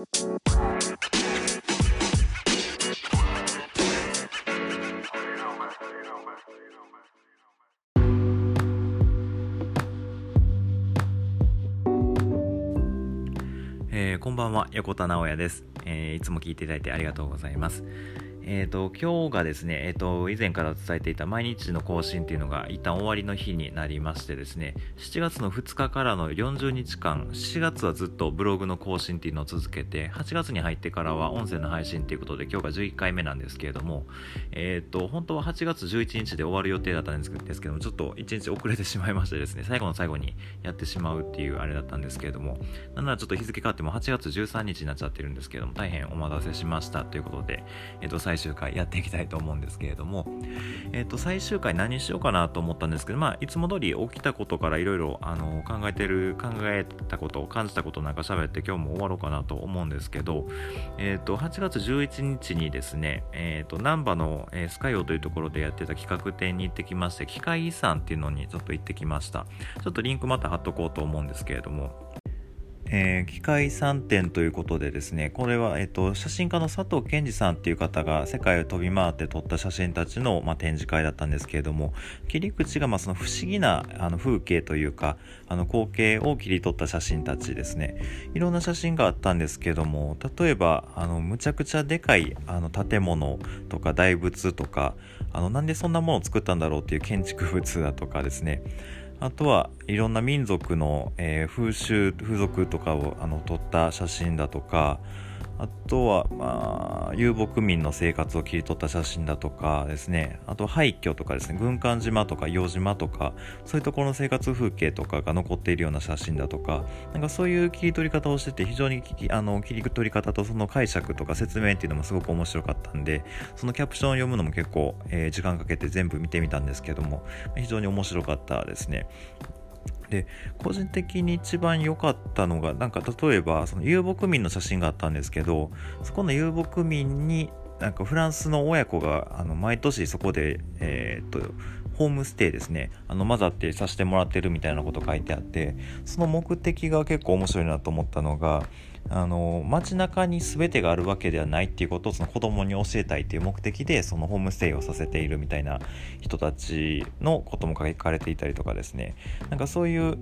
えー、こんばんは横田直也です、えー、いつも聞いていただいてありがとうございます。えーと、今日がですね、えーと、以前から伝えていた毎日の更新っていうのが一旦終わりの日になりましてですね7月の2日からの40日間7月はずっとブログの更新っていうのを続けて8月に入ってからは音声の配信ということで今日が11回目なんですけれども、えーと、本当は8月11日で終わる予定だったんですけどもちょっと1日遅れてしまいましてですね最後の最後にやってしまうっていうあれだったんですけれどもなんならちょっと日付変わっても8月13日になっちゃってるんですけども大変お待たせしましたということで、えー、と最終回やっていきたいと思うんですけれども、えっ、と、最終回何しようかなと思ったんですけど、まあ、いつも通り起きたことからいろいろ考えてる、考えたこと、感じたことなんか喋って今日も終わろうかなと思うんですけど、えっ、と、8月11日にですね、えっ、ー、と、難波の、えスカイオというところでやってた企画展に行ってきまして、機械遺産っていうのにちょっと行ってきました。ちょっとリンクまた貼っとこうと思うんですけれども、えー、機械3点ということでですねこれは、えーと、写真家の佐藤健二さんっていう方が世界を飛び回って撮った写真たちの、まあ、展示会だったんですけれども切り口が、まあ、その不思議なあの風景というかあの光景を切り取った写真たちですね。いろんな写真があったんですけども例えばあのむちゃくちゃでかいあの建物とか大仏とかあのなんでそんなものを作ったんだろうっていう建築物だとかですね。あとはいろんな民族の、えー、風習風俗とかをあの撮った写真だとかあとは、まあ、遊牧民の生活を切り取った写真だとかですね、あと廃墟とかですね、軍艦島とか洋島とか、そういうところの生活風景とかが残っているような写真だとか、なんかそういう切り取り方をしてて、非常にあの切り取り方とその解釈とか説明っていうのもすごく面白かったんで、そのキャプションを読むのも結構、えー、時間かけて全部見てみたんですけども、非常に面白かったですね。で個人的に一番良かったのがなんか例えばその遊牧民の写真があったんですけどそこの遊牧民になんかフランスの親子があの毎年そこで、えー、っとホームステイですね。あの混ざってさせてもらってるみたいなこと書いてあってその目的が結構面白いなと思ったのがあの街中に全てがあるわけではないっていうことをその子供に教えたいっていう目的でそのホームステイをさせているみたいな人たちのことも書かれていたりとかですね。なんかそういう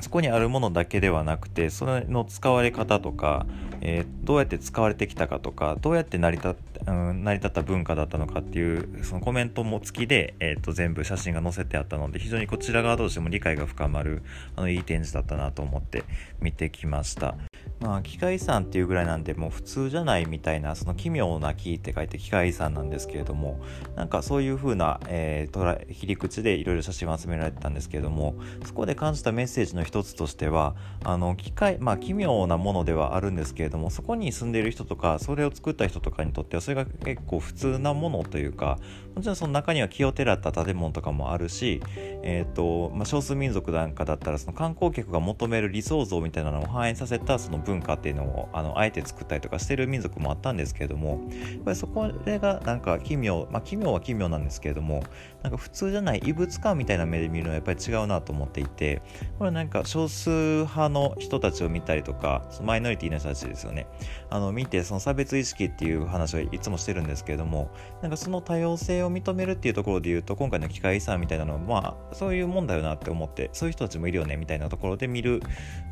そこにあるものだけではなくてそれの使われ方とか、えー、どうやって使われてきたかとかどうやって成り立っうん、成り立った文化だったのかっていうそのコメントも付きで、えー、と全部写真が載せてあったので非常にこちら側としても理解が深まるあのいい展示だったなと思って見てきました。まあ、機械遺産っていうぐらいなんでもう普通じゃないみたいなその奇妙な木って書いて機械遺産なんですけれどもなんかそういう風な、えー、切り口でいろいろ写真を集められてたんですけれどもそこで感じたメッセージの一つとしてはあの機械まあ奇妙なものではあるんですけれどもそこに住んでいる人とかそれを作った人とかにとってはそれが結構普通なものというかもちろんその中には気をてらった建物とかもあるし、えーとまあ、少数民族なんかだったらその観光客が求める理想像みたいなのを反映させたその文化っていうのをあのあえて作ったりとかしてる民族もあったんですけれどもやっぱりそこがなんか奇妙まあ奇妙は奇妙なんですけれどもなんか普通じゃない異物感みたいな目で見るのはやっぱり違うなと思っていてこれはなんか少数派の人たちを見たりとかそのマイノリティの人たちですよね。あの見てその差別意識っていう話をいつもしてるんですけれどもなんかその多様性を認めるっていうところで言うと今回の機械遺産みたいなのはまあそういうもんだよなって思ってそういう人たちもいるよねみたいなところで見る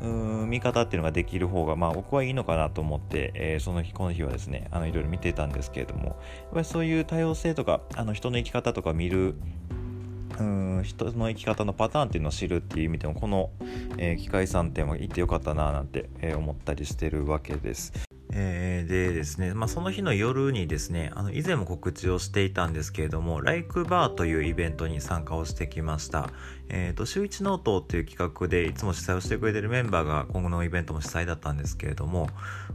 見方っていうのができる方がまあ僕はいいのかなと思って、えー、その日この日はですねあのいろいろ見てたんですけれどもやっぱりそういう多様性とかあの人の生き方とか見るうん人の生き方のパターンっていうのを知るっていう意味でもこの、えー、機械遺産展は行ってよかったななんて、えー、思ったりしてるわけです。えー、でですね、まあ、その日の夜にですね、あの以前も告知をしていたんですけれども、ライクバーというイベントに参加をしてきました。えっ、ー、と、週一ノートっていう企画でいつも主催をしてくれてるメンバーが今後のイベントも主催だったんですけれども、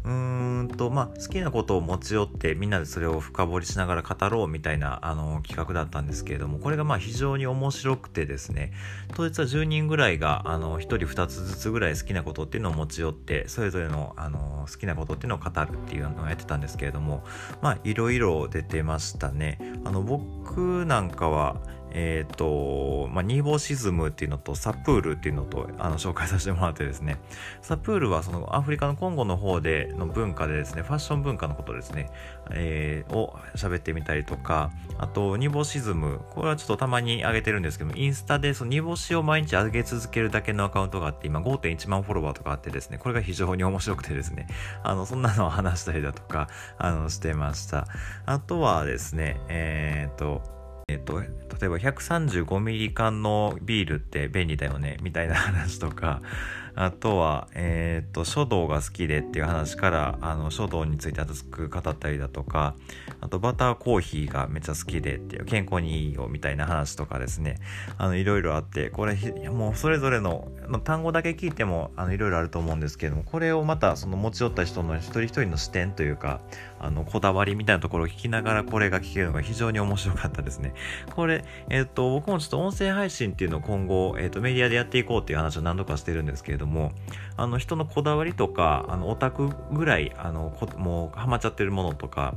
うーんと、まあ、好きなことを持ち寄ってみんなでそれを深掘りしながら語ろうみたいなあの企画だったんですけれども、これがまあ非常に面白くてですね、当日は10人ぐらいがあの1人2つずつぐらい好きなことっていうのを持ち寄って、それぞれのあの好きなことっていうのを語るっていうのをやってたんですけれども、まあ、いろいろ出てましたね。あの、僕なんかは、えっ、ー、と、まあ、ニーボシズムっていうのとサプールっていうのとあの紹介させてもらってですね、サプールはそのアフリカのコンゴの方での文化でですね、ファッション文化のことですね、えー、を喋ってみたりとか、あと、ニボシズム、これはちょっとたまに上げてるんですけど、インスタでそのニボシを毎日上げ続けるだけのアカウントがあって、今5.1万フォロワーとかあってですね、これが非常に面白くてですね、あの、そんなのを話したりだとか、あの、してました。あとはですね、えっ、ー、と、えっと、例えば135ミリ缶のビールって便利だよねみたいな話とか。あとは、えっ、と、書道が好きでっていう話から、あの、書道について熱く語ったりだとか、あと、バターコーヒーがめっちゃ好きでっていう、健康にいいよみたいな話とかですね、あの、いろいろあって、これ、もうそれぞれの、単語だけ聞いても、あの、いろいろあると思うんですけども、これをまた、その持ち寄った人の一人一人の視点というか、あの、こだわりみたいなところを聞きながら、これが聞けるのが非常に面白かったですね。これ、えっ、ー、と、僕もちょっと音声配信っていうのを今後、えっ、ー、と、メディアでやっていこうっていう話を何度かしてるんですけれども、あの人のこだわりとかあのオタクぐらいあのもうハマっちゃってるものとか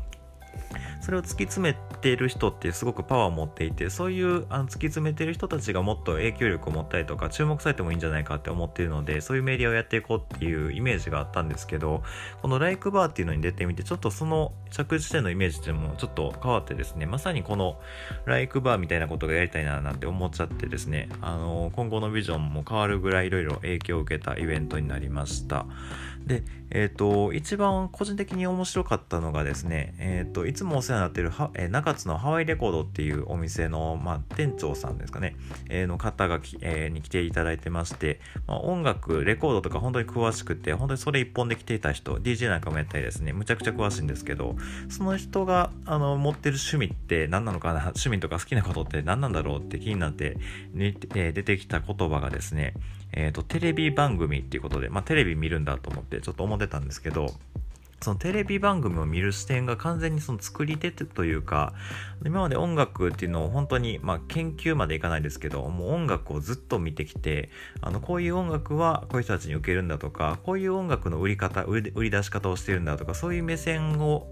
それを突き詰めている人ってすごくパワーを持っていてそういうあの突き詰めてる人たちがもっと影響力を持ったりとか注目されてもいいんじゃないかって思っているのでそういうメディアをやっていこうっていうイメージがあったんですけどこのライクバーっていうのに出てみてちょっとその着地点のイメージっていうのもちょっと変わってですねまさにこのライクバーみたいなことがやりたいななんて思っちゃってですねあの今後のビジョンも変わるぐらいいろいろ影響を受けたイベントになりました。でえっ、ー、と一番個人的に面白かったのがですねえっ、ー、といつもお世話になってるは、えー、中津のハワイレコードっていうお店の、まあ、店長さんですかね、えー、の方がき、えー、に来ていただいてまして、まあ、音楽、レコードとか本当に詳しくて、本当にそれ一本で来ていた人、DJ なんかもやったりですね、むちゃくちゃ詳しいんですけど、その人があの持ってる趣味って何なのかな、趣味とか好きなことって何なんだろうって気になって、ねえー、出てきた言葉がですね、えっ、ー、と、テレビ番組っていうことで、まあ、テレビ見るんだと思ってちょっと思ってたんですけど、そのテレビ番組を見る視点が完全にその作り手というか今まで音楽っていうのを本当にまあ研究までいかないですけどもう音楽をずっと見てきてあのこういう音楽はこういう人たちに受けるんだとかこういう音楽の売り方売り出し方をしてるんだとかそういう目線を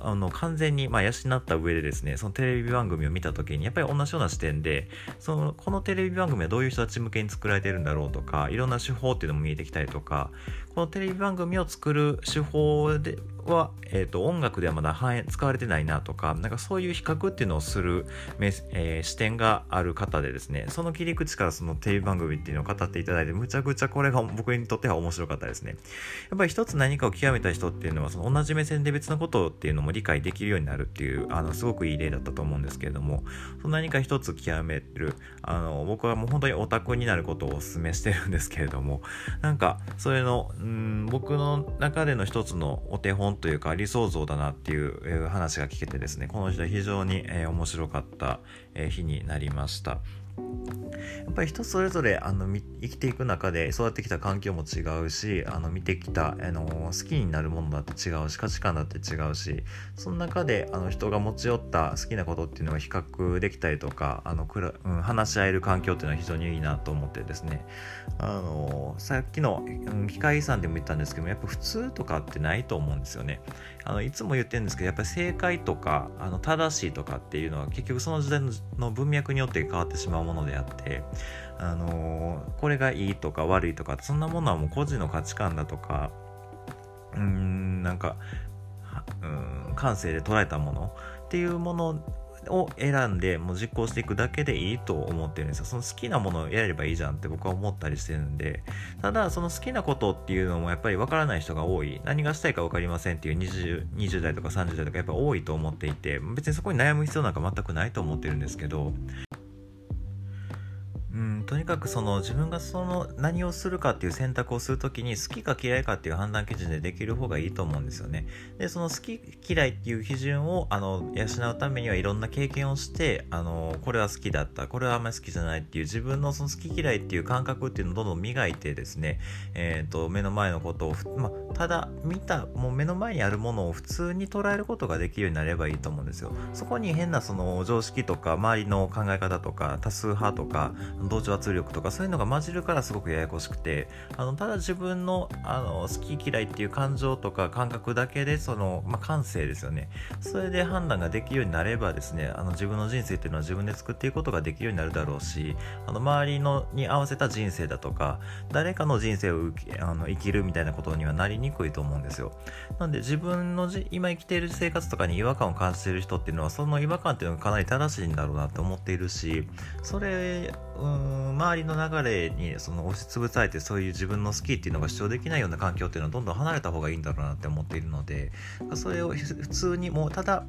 あの完全にまあ養った上でですねそのテレビ番組を見た時にやっぱり同じような視点でそのこのテレビ番組はどういう人たち向けに作られてるんだろうとかいろんな手法っていうのも見えてきたりとかこのテレビ番組を作る手法で it. は、えーと、音楽ではまだ反映使われてないなとかなんかそういう比較っていうのをする、えー、視点がある方でですねその切り口からそのテレビ番組っていうのを語っていただいてむちゃくちゃこれが僕にとっては面白かったですね。やっぱり一つ何かを極めた人っていうのはその同じ目線で別のことっていうのも理解できるようになるっていうあのすごくいい例だったと思うんですけれどもその何か一つ極めるあの僕はもう本当にオタクになることをお勧めしてるんですけれどもなんかそれのうん僕の中での一つのお手本というか理想像だなっていう話が聞けてですねこの人は非常に、面白かった、日になりました。やっぱり人それぞれあの生きていく中で育ってきた環境も違うしあの見てきたあの好きになるものだって違うし価値観だって違うしその中であの人が持ち寄った好きなことっていうのが比較できたりとかあのくら、うん、話し合える環境っていうのは非常にいいなと思ってですね。あのさっきの、うん、機械遺産でも言ったんですけどもやっぱ普通とかってないと思うんですよね。あのいつも言ってるんですけどやっぱり正解とかあの正しいとかっていうのは結局その時代の文脈によって変わってしまうものであってあのこれがいいとか悪いとかそんなものはもう個人の価値観だとかうーんなんかうん感性で捉えたものっていうものを選んでもう実行していくだけでいいと思ってるんですよ。その好きなものをやればいいじゃんって僕は思ったりしてるんで、ただその好きなことっていうのもやっぱり分からない人が多い。何がしたいか分かりませんっていう 20, 20代とか30代とかやっぱ多いと思っていて、別にそこに悩む必要なんか全くないと思ってるんですけど、とにかくその自分がその何をするかっていう選択をするときに好きか嫌いかっていう判断基準でできる方がいいと思うんですよね。でその好き嫌いっていう基準をあの養うためにはいろんな経験をしてあのこれは好きだったこれはあんまり好きじゃないっていう自分のその好き嫌いっていう感覚っていうのをどんどん磨いてですね、えーと、目の前のことを、まあ、ただ見たもう目の前にあるものを普通に捉えることができるようになればいいと思うんですよ。そこに変なその常識とか周りの考え方とか多数派とか同調圧力とかそういうのが混じるからすごくややこしくてあのただ自分のあの好き嫌いっていう感情とか感覚だけでその、まあ、感性ですよね。それで判断ができるようになればですねあの自分の人生っていうのは自分で作っていくことができるようになるだろうしあの周りのに合わせた人生だとか誰かの人生をあの生きるみたいなことにはなりにくいと思うんですよ。なんで自分のじ今生きている生活とかに違和感を感じている人っていうのはその違和感っていうのがかなり正しいんだろうなと思っているしそれうん周りの流れにその押しつぶされてそういう自分の好きっていうのが主張できないような環境っていうのはどんどん離れた方がいいんだろうなって思っているのでそれを普通にもうただ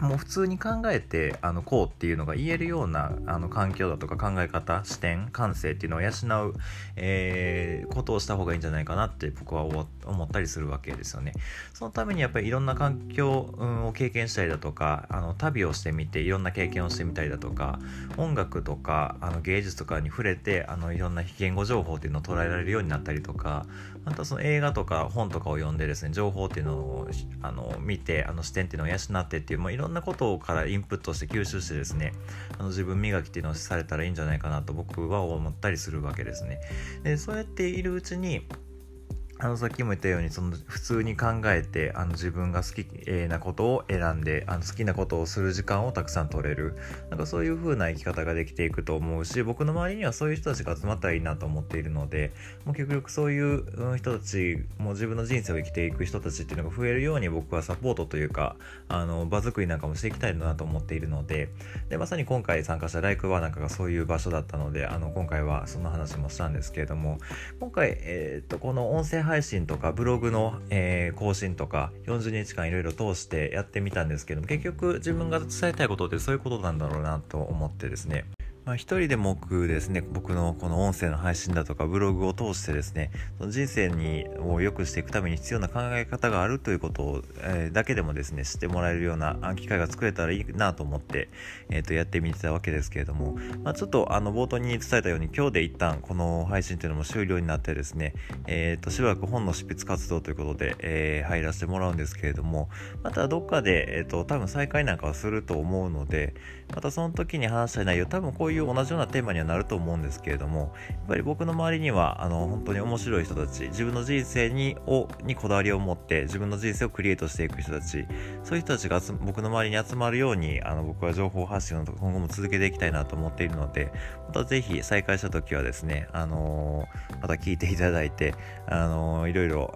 もう普通に考えてあのこうっていうのが言えるようなあの環境だとか考え方視点感性っていうのを養う、えー、ことをした方がいいんじゃないかなって僕は思ったりするわけですよね。そのためにやっぱりいろんな環境、を経験したりだとかあの旅をしてみていろんな経験をしてみたりだとか音楽とかあの芸術とかに触れてあのいろんな非言語情報っていうのを捉えられるようになったりとかまたその映画とか本とかを読んでですね情報っていうのをあの見てあの視点っていうのを養ってっていう、まあ、いろんなんなことからインプットして吸収してですねあの自分磨きっていうのをされたらいいんじゃないかなと僕は思ったりするわけですね。でそうやっているうちにあのさっきも言ったようにその普通に考えてあの自分が好きなことを選んであの好きなことをする時間をたくさん取れる。なんかそういう風な生き方ができていくと思うし僕の周りにはそういう人たちが集まったらいいなと思っているのでもう極力そういう人たちもう自分の人生を生きていく人たちっていうのが増えるように僕はサポートというかあの場作りなんかもしていきたいなと思っているのででまさに今回参加したライクワーなんかがそういう場所だったのであの今回はそんな話もしたんですけれども今回、えー、っとこの音声配配信とかブログの、えー、更新とか40日間いろいろ通してやってみたんですけども結局自分が伝えたいことってそういうことなんだろうなと思ってですね。まあ、一人でも多くですね僕のこの音声の配信だとかブログを通してですねその人生にを良くしていくために必要な考え方があるということを、えー、だけでもですね知ってもらえるような機会が作れたらいいなと思って、えー、とやってみてたわけですけれども、まあ、ちょっとあの冒頭に伝えたように今日で一旦この配信というのも終了になってですね、えー、としばらく本の執筆活動ということで、えー、入らせてもらうんですけれどもまたどっかで、えー、と多分再開なんかはすると思うのでまたその時に話したい内容多分こういう同じようなテーマにはなると思うんですけれどもやっぱり僕の周りにはあの本当に面白い人たち自分の人生にをにこだわりを持って自分の人生をクリエイトしていく人たちそういう人たちが僕の周りに集まるようにあの僕は情報発信を今後も続けていきたいなと思っているのでまたぜひ再開した時はですね、あのー、また聞いていただいて、あのー、いろいろ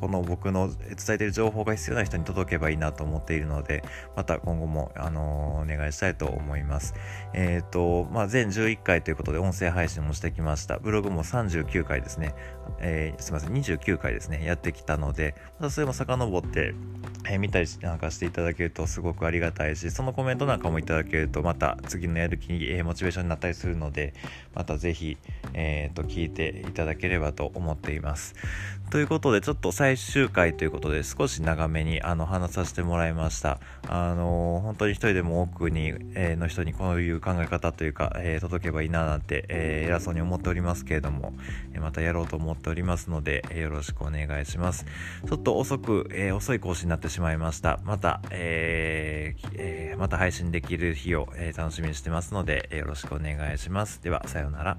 この僕の伝えている情報が必要な人に届けばいいなと思っているのでまた今後も、あのー、お願いしたいと思います。えっ、とまあ全11回ということで音声配信もしてきました。ブログも39回ですね。えー、すみません、29回ですね、やってきたので、またそれも遡って、えー、見たりなんかしていただけるとすごくありがたいし、そのコメントなんかもいただけると、また次のやる気に、え、モチベーションになったりするので、またぜひ、えー、と、聞いていただければと思っています。ということで、ちょっと最終回ということで、少し長めにあの話させてもらいました。あの本当に一人でも多くに、えー、の人にこういう考え方というか、えー、届けばいいななんて、え、偉そうに思っておりますけれども、えまたやろうと思っておりますので、えよろしくお願いします。ちょっと遅く、え遅い更新になってしまいました。また、ええまた配信できる日を、え楽しみにしてますので、よろしくお願いします。では、さようよなら。